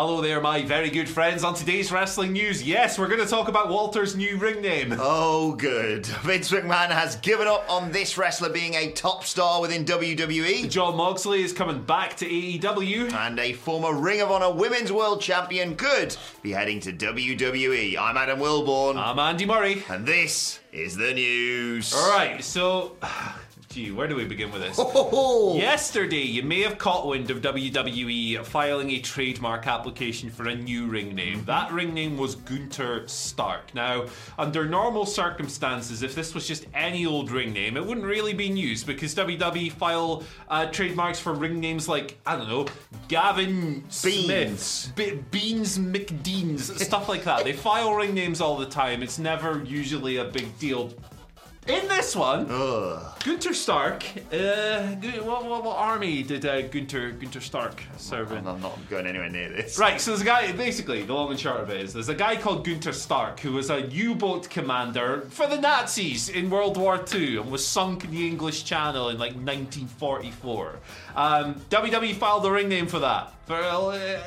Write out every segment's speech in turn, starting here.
Hello there, my very good friends. On today's wrestling news, yes, we're going to talk about Walter's new ring name. Oh, good. Vince McMahon has given up on this wrestler being a top star within WWE. Jon Moxley is coming back to AEW. And a former Ring of Honor Women's World Champion could be heading to WWE. I'm Adam Wilborn. I'm Andy Murray. and this is the news. All right, so, gee, where do we begin with this? Yesterday, you may have caught wind of WWE filing a trademark application for a new ring name. That ring name was Gunther Stark. Now, under normal circumstances, if this was just any old ring name, it wouldn't really be news because WWE file uh, trademarks for ring names like, I don't know, Gavin Smith, Be- Beans McDeans, stuff like that. They file ring names all the time. It's never usually a big deal. In this one, Gunther Stark. Uh, what, what, what army did uh, Gunther Gunther Stark serve in? I'm not going anywhere near this. Right, so there's a guy, basically, the long and short of it is, there's a guy called Gunther Stark who was a U boat commander for the Nazis in World War II and was sunk in the English Channel in like 1944. Um, WWE filed a ring name for that. For uh,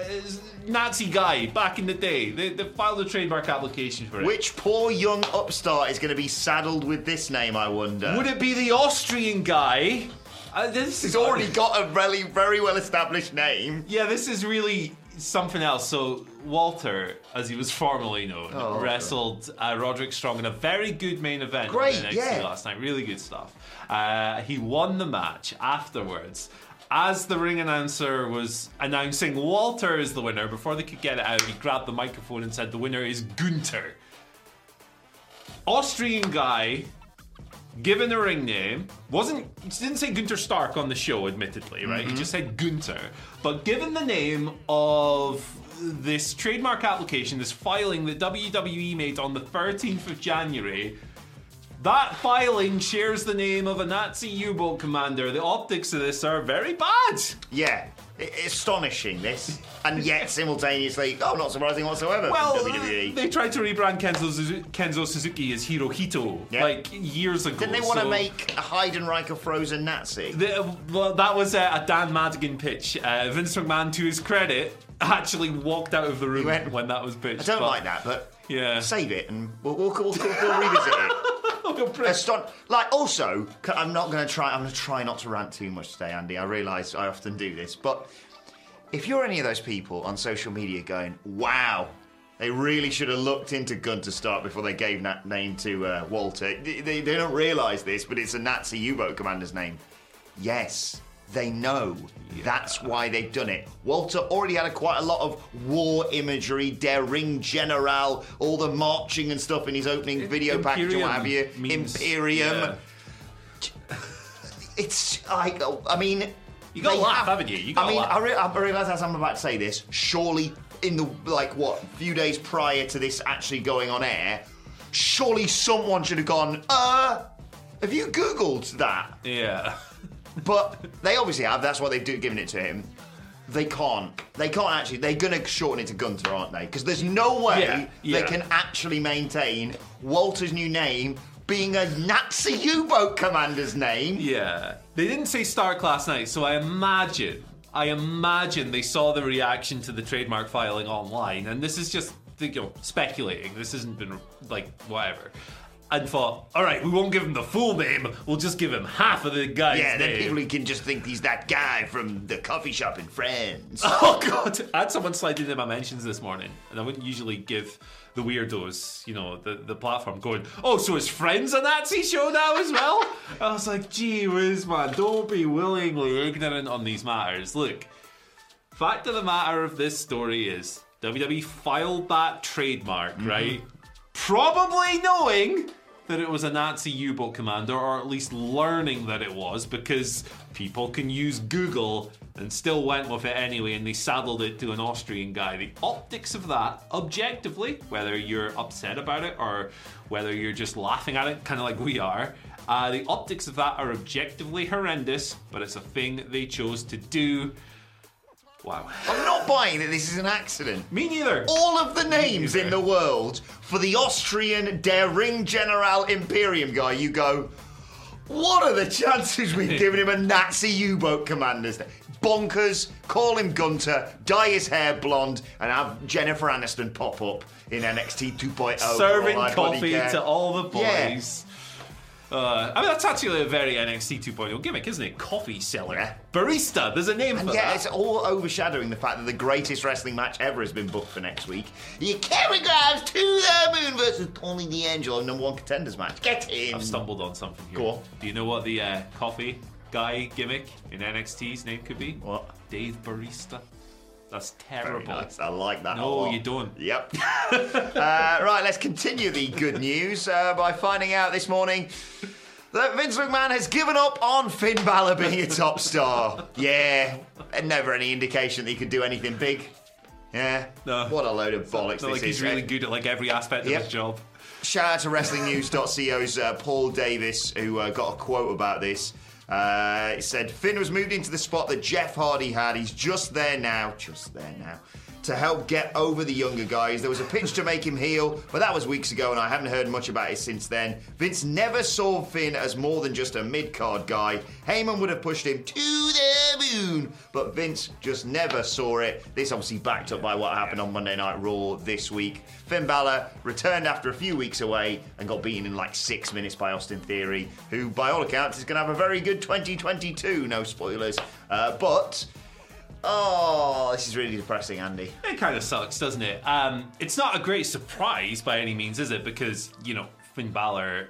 Nazi guy back in the day. They, they filed a trademark application for it. Which poor young upstart is going to be saddled with this name, I wonder? Would it be the Austrian guy? Uh, this He's already got a very, very well established name. Yeah, this is really something else. So Walter, as he was formerly known, Oh, wrestled uh, Roderick Strong in a very good main event Great, NXT yeah. last night. Really good stuff. Uh, he won the match afterwards. As the ring announcer was announcing Walter is the winner, before they could get it out, he grabbed the microphone and said, "The winner is Gunther." Austrian guy given a ring name wasn't didn't say Gunther Stark on the show admittedly right? He mm-hmm. just said Gunther. But given the name of this trademark application this filing that WWE made on the 13th of January that filing shares the name of a Nazi U-boat commander the optics of this are very bad Yeah, i- astonishing this, and yet simultaneously, oh, not surprising whatsoever. well, from WWE. they tried to rebrand Kenzo, Suzu- Kenzo Suzuki as Hirohito Yeah. like years ago. Didn't they want to so- make a Heidenreich frozen Nazi? The, well, that was uh, a Dan Madigan pitch. Uh, Vince McMahon, to his credit, actually walked out of the room went, when that was pitched. I don't but- like that, but Yeah. save it and we'll, we'll, we'll, we'll revisit it. Like also, I'm not going to try. I'm going to try not to rant too much today, Andy. I realise I often do this, but if you're any of those people on social media going, "Wow, they really should have looked into Gunther Stark before they gave that name to uh, Walter," they, they, they don't realise this, but it's a Nazi U-boat commander's name. Yes, they know. That's why they've done it. Walter already had a, quite a lot of war imagery, Der Ring General, all the marching and stuff in his opening video package or what have you. means- Imperium. yeah. It's like, I mean, You gotta laugh, have- haven't you? You I mean, laugh. I, re- I realise as I'm about to say this, surely in the like what few days prior to this actually going on air, surely someone should have gone. Uh, have you googled that? Yeah. But they obviously have. That's why they've do- given it to him. They can't. They can't actually. They're going to shorten it to Gunther, aren't they? Because there's no way Yeah, yeah. they can actually maintain Walter's new name being a Nazi U-boat commander's name. Yeah. They didn't say Stark last night, so I imagine, I imagine they saw the reaction to the trademark filing online, and this is just you know, speculating. This hasn't been like whatever. And thought, all right, we won't give him the full name. We'll just give him half of the guy's Yeah, then name. people can just think he's that guy from the coffee shop in Friends. Oh god! I had someone slide into my mentions this morning, and I wouldn't usually give the weirdos, you know, the, the platform going, Oh, so his friend's a Nazi show now as well? I was like, gee whiz man, don't be willingly ignorant on these matters. Look, fact of the matter of this story is WWE filed that trademark, mm-hmm. right? Probably knowing that it was a Nazi U boat commander, or at least learning that it was, because people can use Google and still went with it anyway, and they saddled it to an Austrian guy. The optics of that, objectively, whether you're upset about it or whether you're just laughing at it, kind of like we are, uh, the optics of that are objectively horrendous, but it's a thing they chose to do. Wow. I'm not buying that this is an accident. Me neither. All of the names in the world for the Austrian Der Ring General Imperium guy, you go, what are the chances we've given him a Nazi U boat commander's name? Bonkers, call him Gunther, dye his hair blonde, and have Jennifer Aniston pop up in NXT 2.0. Serving all I bloody coffee to all the Yeah. Uh, I mean, that's actually a very NXT 2.0 gimmick, isn't it? Coffee seller. Yeah. Barista. There's a name And for yeah, that. it's all overshadowing the fact that the greatest wrestling match ever has been booked for next week. The Carrigrams to the Moon versus Tony D'Angelo, number one contenders match. Get in. I've stumbled on something here. Go on. Do you know what the uh, coffee guy gimmick in NXT's name could be? What? Dave Barista. That's Very terrible. nice. I like that. No, lot. you don't. Yep. uh, right, let's continue the good news uh, by finding out this morning that Vince McMahon has given up on Finn Balor being a top star. Yeah, and never any indication that he could do anything big. Yeah. No. What a load of bollocks Not like he's really good at like every aspect Yep. of his job. Shout out to WrestlingNews.co's uh, Paul Davis, who uh, got a quote about this. Uh, it said, Finn was moved into the spot that Jeff Hardy had. He's just there now, just there now, to help get over the younger guys. There was a pitch to make him heel, but that was weeks ago, and I haven't heard much about it since then. Vince never saw Finn as more than just a mid card guy. Heyman would have pushed him to the moon, but Vince just never saw it. This obviously backed up by what happened on Monday Night Raw this week. Finn Balor returned after a few weeks away and got beaten in like six minutes by Austin Theory, who, by all accounts, is going to have a very good 2022. No spoilers. Uh, but, oh, this is really depressing, Andy. It kind of sucks, doesn't it? Um, it's not a great surprise by any means, is it? Because you know Finn Balor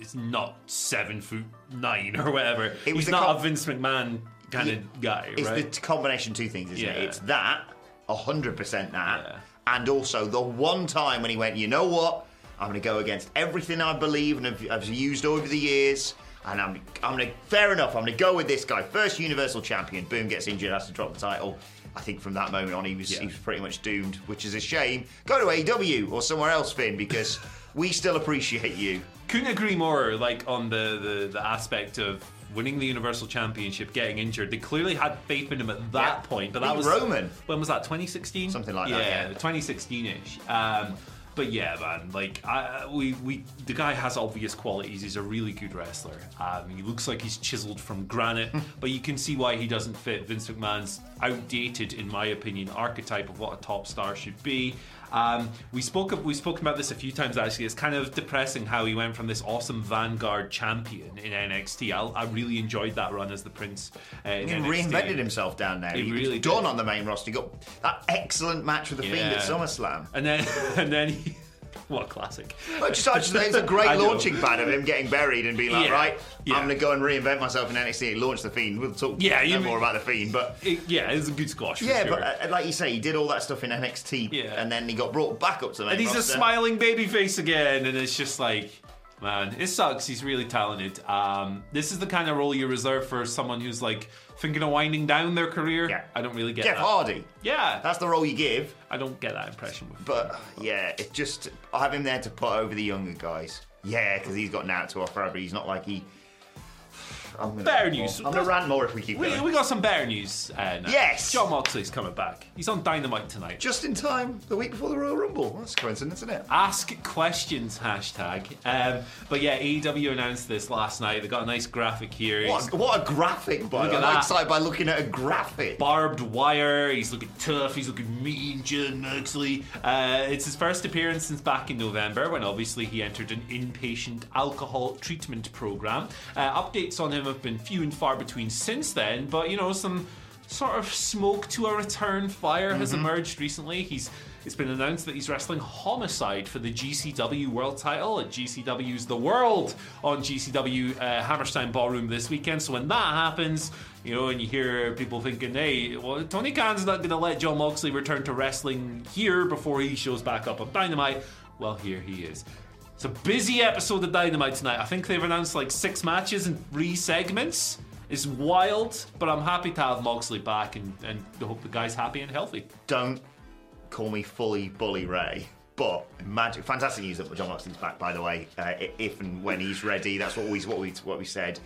is not seven foot nine or whatever. It was He's not com- a Vince McMahon kind Yeah, of guy, It's right? the combination of two things, isn't Yeah. it? It's that, 100% that, Yeah. and also the one time when he went, you know what? I'm going to go against everything I believe and have, have used over the years. And I'm, I'm going to, fair enough, I'm going to go with this guy. First Universal Champion, boom, gets injured, has to drop the title. I think from that moment on, he was, Yeah. he was pretty much doomed, which is a shame. Go to AEW or somewhere else, Finn, because we still appreciate you. Couldn't agree more. Like on the, the the aspect of winning the Universal Championship, getting injured. They clearly had faith in him at that Yeah. point, but Beat that was Roman. When was that? 2016, Something like that, yeah. 2016ish. Um, but yeah, man, like I, we we the guy has obvious qualities. He's a really good wrestler. Um, he looks like he's chiseled from granite, but you can see why he doesn't fit Vince McMahon's outdated, in my opinion, archetype of what a top star should be. Um, we spoke of, we spoken about this a few times actually. It's kind of depressing how he went from this awesome Vanguard champion in NXT. I, I really enjoyed that run as the Prince. Uh, He NXT. reinvented himself down there. He He, really done on the main roster. He got that excellent match with the Fiend at SummerSlam. and then and then he, what a classic. But just, I just think it's a great launching pad of him getting buried and being like, Yeah. right, Yeah. I'm going to go and reinvent myself in NXT and launch the Fiend. We'll talk Yeah, no you- more about the Fiend, but. Yeah, it- yeah, it's a good squash. For Yeah, sure. but uh, like you say, he did all that stuff in NXT, Yeah. and then he got brought back up to the main and he's a roster. smiling baby face again, and it's just like, man, it sucks. He's really talented. Um, this is the kind of role you reserve for someone who's like thinking of winding down their career. Yeah. I don't really get Jeff that. Hardy. Yeah, That's the role you give, I don't get that impression with. but uh, yeah, it just I have him there to put over the younger guys. Yeah, because he's got now to offer, but he's not like he. I'm gonna, Better news. I'm going to rant more if we keep We, going. we got some better news. Uh, now. Yes. Jon Moxley's coming back. He's on Dynamite tonight. Just in time, the week before the Royal Rumble. That's a coincidence, isn't it? Ask questions hashtag. Um, but yeah, AEW announced this last night. They got a nice graphic here. What a, what a graphic, by Look at. I'm that. excited by looking at a graphic. barbed wire. He's looking tough. He's looking mean, Jon Moxley. Uh, it's his first appearance since back in November, when obviously he entered an inpatient alcohol treatment program. Uh, updates on him have been few and far between since then, but you know some sort of smoke to a return fire has emerged recently. He's it's been announced that he's wrestling Homicide for the GCW World Title at GCW's The World on GCW uh, Hammerstein Ballroom this weekend. So when that happens, you know, and you hear people thinking, hey, well, Tony Khan's not going to let Jon Moxley return to wrestling here before he shows back up on Dynamite. Well, here he is. It's a busy episode of Dynamite tonight. I think they've announced like six matches and three segments. It's wild, but I'm happy to have Moxley back and, and hope the guy's happy and healthy. Don't call me fully bully Ray. But magic, fantastic news that Jon Moxley's back. By the way, uh, if and when he's ready, that's what we what we what we said.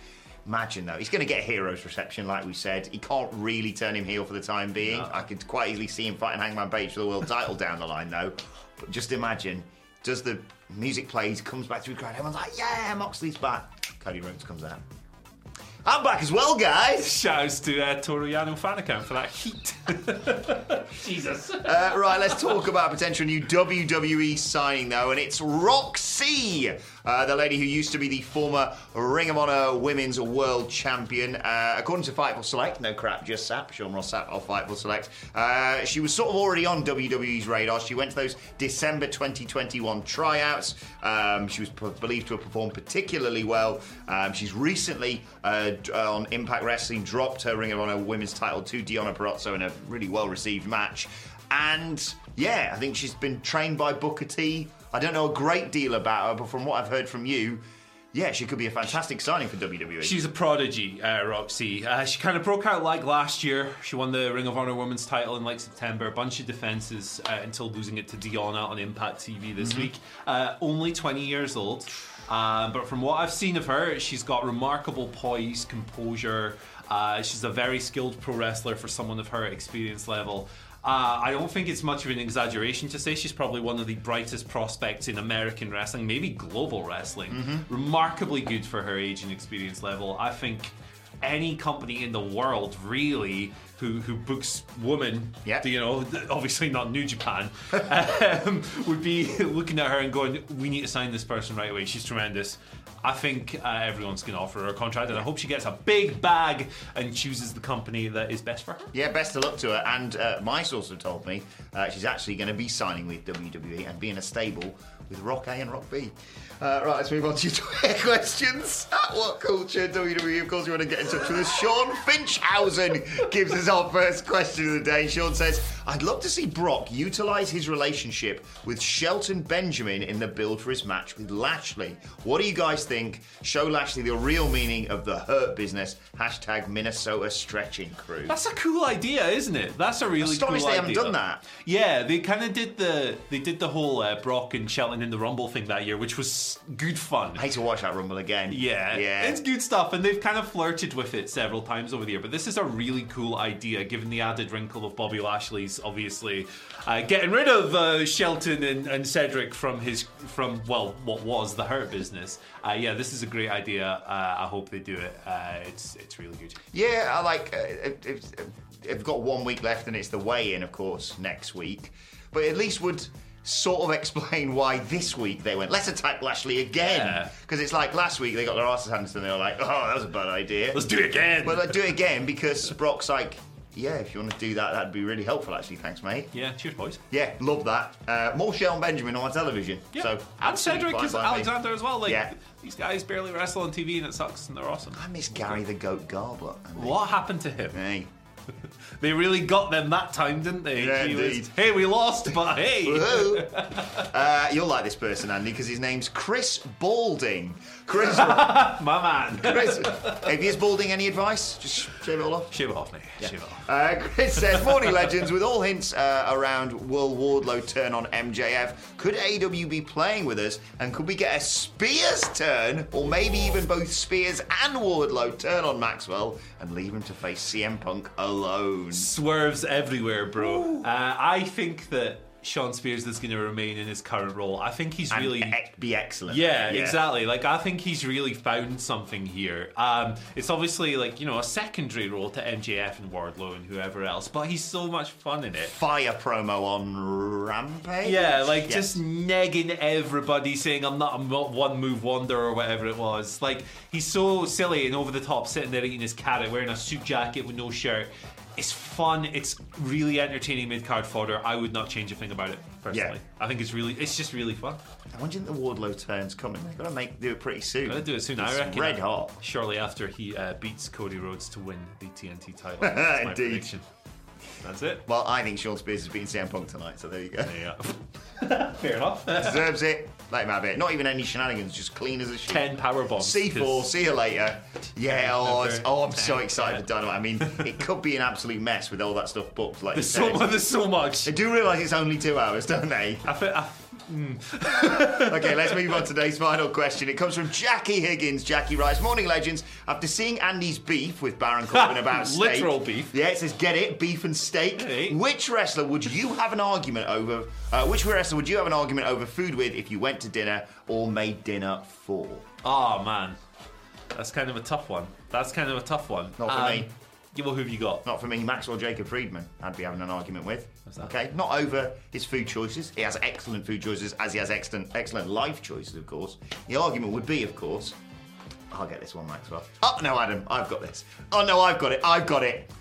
Imagine though, he's going to get a hero's reception, like we said. He can't really turn him heel for the time being. I could quite easily see him fighting Hangman Page for the world title down the line, though. But just imagine, does the music plays, comes back through the crowd, everyone's like, "Yeah, Moxley's back." Cody Rhodes comes out. I'm back as well, guys. Shouts to uh, Toru Yano fan account for that heat. Jesus. Uh, right, let's talk about a potential new WWE signing, though, and it's Rok-C, uh, the lady who used to be the former Ring of Honor Women's World Champion. Uh, according to Fightful Select, no crap, just Sapp. Sean Ross Sapp off Fightful Select. Uh, she was sort of already on WWE's radar. She went to those December 2021 tryouts. Um, she was p- believed to have performed particularly well. Um, she's recently uh, on Impact Wrestling dropped her Ring of Honor Women's title to Deonna Purrazzo in a really well received match. And yeah, I think she's been trained by Booker T. I don't know a great deal about her, but from what I've heard from you, yeah, she could be a fantastic signing for. WWE. She's a prodigy, uh, Rok-C. Uh, she kind of broke out like last year. She won the Ring of Honor Women's title in like September. A bunch of defenses uh, until losing it to Deonna on Impact TV this week. Uh, only 20 years old. Um, but from what I've seen of her, she's got remarkable poise, composure. Uh, she's a very skilled pro wrestler for someone of her experience level. Uh, I don't think it's much of an exaggeration to say she's probably one of the brightest prospects in American wrestling, maybe global wrestling. Remarkably good for her age and experience level. I think any company in the world really who who books women, Yeah. you know, obviously not New Japan, um, would be looking at her and going, "We need to sign this person right away. She's tremendous." I think uh, everyone's going to offer her a contract, and I hope she gets a big bag and chooses the company that is best for her. Yeah, best of luck to her. And uh, my source have told me uh, she's actually going to be signing with WWE and be in a stable with Rock A and Rock B. Uh, right, let's move on to your Twitter questions. At What Culture WWE, of course, you want to get in touch with us. Sean Finchhausen gives us our first question of the day. Sean says, I'd love to see Brock utilise his relationship with Shelton Benjamin in the build for his match with Lashley. What do you guys think? Show Lashley the real meaning of the hurt business. Hashtag Minnesota stretching crew. That's a cool idea, isn't it? That's a really Astonished cool they haven't done that. Yeah, they kind of did the they did the whole uh, Brock and Shelton in the Rumble thing that year, which was good fun. I hate to watch that Rumble again. Yeah, yeah. it's good stuff, and they've kind of flirted with it several times over the year. But this is a really cool idea, given the added wrinkle of Bobby Lashley's obviously uh, getting rid of uh, Shelton and, and Cedric from his from well, what was the Hurt business. Uh, yeah, this is a great idea. Uh, I hope they do it. Uh, it's it's really good. Yeah, I like. Uh, it, it, they've got one week left, and it's the weigh-in, of course, next week. But at least would sort of explain why this week they went. Let's attack Lashley again Yeah. because it's like last week they got their asses handed to them. They were like, "Oh, that was a bad idea." Let's do it again. Well, let's do it again because Brock's like, "Yeah, if you want to do that, that'd be really helpful, actually. Thanks, mate." yeah, cheers, boys. Yeah, love that. Uh, more Shelton Benjamin on my television. Yeah. So and Cedric is by me. Alexander as well. Like Yeah. these guys barely wrestle on TV, and it sucks, and they're awesome. I miss Gary the Goat Garbler. What happened to him? Hey, They really got them that time, didn't they? Yeah, He was, indeed. hey, we lost, but hey. Uh, you'll like this person, Andy, because his name's Chris Balding. Chris, My man. Chris, if he is balding, any advice? Just shave it all off. Shave it off, mate. Shave it off. Uh, Chris says, Morning Legends, with all hints uh, around Will Wardlow turn on MJF, could AEW be playing with us? And could we get a Spears turn, or maybe even both Spears and Wardlow turn on Maxwell and leave him to face CM Punk alone? Swerves everywhere, bro. Uh, I think that Shawn Spears is going to remain in his current role. I think he's And really. be excellent. Yeah, exactly. Like I think he's really found something here. Um, it's obviously like you know a secondary role to MJF and Wardlow and whoever else, but he's so much fun in it. Fire promo on Rampage? Yeah, like Yes. just negging everybody, saying I'm not a mo- one move wonder or whatever it was. Like he's so silly and over the top, sitting there eating his carrot, wearing a suit jacket with no shirt. It's fun. It's really entertaining mid card fodder. I would not change a thing about it personally. I think it's really, it's just really fun. I wonder if the Wardlow turn's coming. They've gonna make do it pretty soon. Gonna do it soon. I reckon. Red hot. Shortly after he uh, beats Cody Rhodes to win the TNT title. That's my Indeed. prediction. That's it. Well, I think Shawn Spears has beaten CM Punk tonight, so there you go. Yeah. Fair enough. Deserves it. Let him have it. Not even any shenanigans, just clean as a sheet. Ten power bombs. C4, 'cause- see you later. Yeah, oh, it's- oh I'm so excited for Dynamite. I mean, it could be an absolute mess with all that stuff booked, like There's so much. There's so much. They do realise it's only two hours, don't they? I, fe- I, Mm. Okay, let's move on to today's final question. It comes from Jackie Higgins. Jackie writes, Morning Legends. After seeing Andy's beef with Baron Corbin about steak. Literal beef. Yeah, it says, get it, beef and steak. Hey. Which wrestler would you have an argument over? Uh, which wrestler would you have an argument over food with if you went to dinner or made dinner for? Oh man, that's kind of a tough one. That's kind of a tough one. Not for me. Um, Well, who have you got? Not for me, Maxwell Jacob Friedman. I'd be having an argument with. Okay, not over his food choices. He has excellent food choices, as he has excellent, excellent life choices, of course. The argument would be, of course, I'll get this one, Maxwell. Oh no, Adam, I've got this. Oh no, I've got it. I've got it.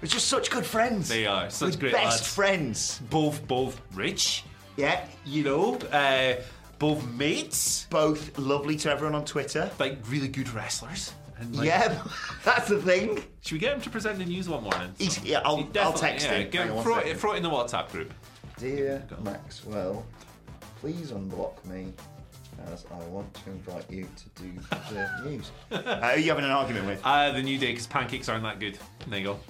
We're just such good friends. They are, such We're great best lads. friends. Both, both rich. Yeah, You know, uh, both mates. both lovely to everyone on Twitter. Like really good wrestlers. And like, yeah, that's the thing. Should we get him to present the news one morning? He's, yeah, I'll, He I'll text yeah, him. Get him throw, it, second. throw it in the WhatsApp group. Dear Maxwell, please unblock me as I want to invite you to do the news. Uh, who are you having an argument with? Uh, the new day because pancakes aren't that good. There you go.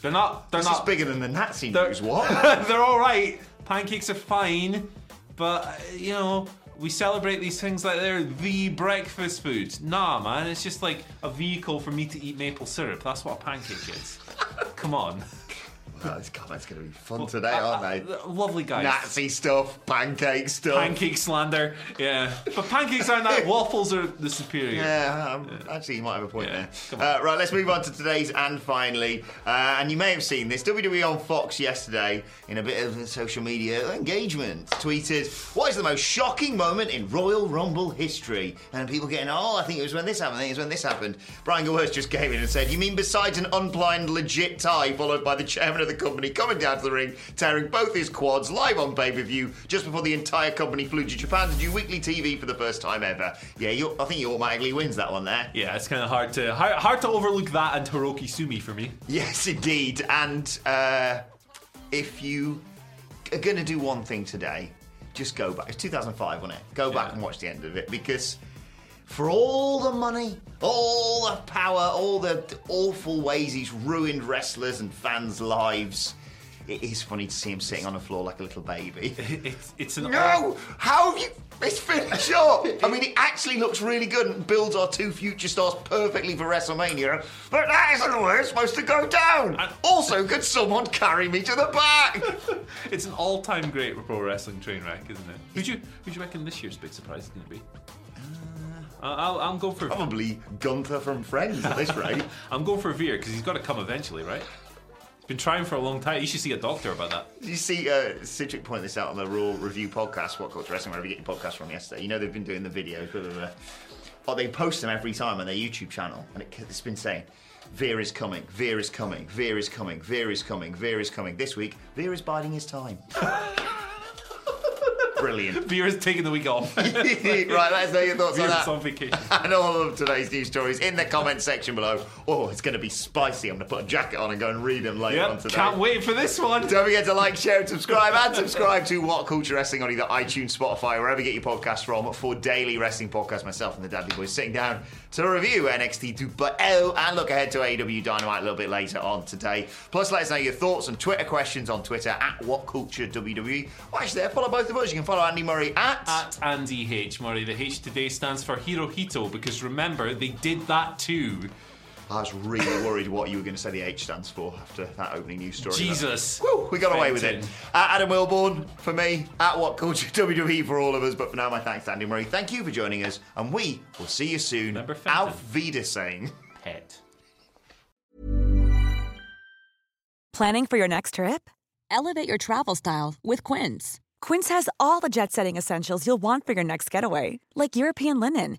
They're not. They're This is not bigger than the Nazi They're- news. What? they're all right. Pancakes are fine, but uh, you know we celebrate these things like they're the breakfast food. Nah, man, it's just like a vehicle for me to eat maple syrup. That's what a pancake is. Come on, this comment's going to be fun today, aren't they? Lovely guys. Nazi stuff, pancake stuff. Pancake slander, yeah. But pancakes aren't that. Waffles are the superior. Yeah, um, actually, you might have a point Yeah, there. Uh, right, let's move on to today's and finally. Uh, and you may have seen this WWE on Fox yesterday in a bit of social media engagement. Tweeted, What is the most shocking moment in Royal Rumble history? And people getting, Oh, I think it was when this happened, I think it was when this happened. Brian Gewirtz just came in and said, You mean besides an unplanned legit tie followed by the chairman of the company coming down to the ring, tearing both his quads live on pay per view just before the entire company flew to Japan to do weekly TV for the first time ever? Yeah, you, I think he automatically wins that one there. Yeah, it's kind of hard to hard, hard to overlook that and Hiroki Sumi for me. Yes, indeed. And uh, if you are going to do one thing today, just go back. It's 2005, wasn't it? Go back Yeah. and watch the end of it because for all the money, all the power, all the awful ways he's ruined wrestlers and fans' lives, it is funny to see him sitting on the floor like a little baby. It's it's an No! How have you. It's finished up! I mean, it actually looks really good and builds our two future stars perfectly for WrestleMania, but that isn't where it's supposed to go down! And- Also, could someone carry me to the back? It's an all-time great pro wrestling train wreck, isn't it? Who'd you who'd you reckon this year's big surprise is going to be? Uh, I'll, I'm going for Probably Gunther from Friends at this rate. I'm going for Veer because he's got to come eventually, right? He's been trying for a long time. You should see a doctor about that. You see uh, Citric point this out on the Raw Review podcast, What Culture Wrestling, wherever you get your podcast from yesterday? You know they've been doing the videos, blah, blah, blah. Oh, they post them every time on their YouTube channel, and it, it's been saying, Veer is coming, Veer is coming, Veer is coming, Veer is coming, Veer is coming. This week, Veer is biding his time. Brilliant. Vera's taking the week off. right, let us know your thoughts on that. on vacation. And all of today's news stories in the comments section below. Oh, it's going to be spicy. I'm going to put a jacket on and go and read them later on today. can't wait for this one. Don't forget to like, share, and subscribe, and subscribe to What Culture Wrestling on either iTunes, Spotify, wherever you get your podcasts from for daily wrestling podcasts. Myself and the Dudley Boys sitting down to review NXT 2.0 and look ahead to AEW Dynamite a little bit later on today. Plus, let us know your thoughts and Twitter questions on Twitter at What Culture WWE. Or actually, there, follow both of us. You can follow Andy Murray at. At Andy H. Murray, the H today stands for Hirohito because remember, they did that too. I was really worried what you were going to say the H stands for after that opening news story. Jesus. Woo, we got away with it. Uh, Adam Wilborn for me, at What Culture WWE for all of us. But for now, my thanks to Andy Murray. Thank you for joining us, and we will see you soon. Remember Fenton. Auf Wiedersehen. Pet. Planning for your next trip? Elevate your travel style with Quince. Quince has all the jet setting essentials you'll want for your next getaway, like European linen,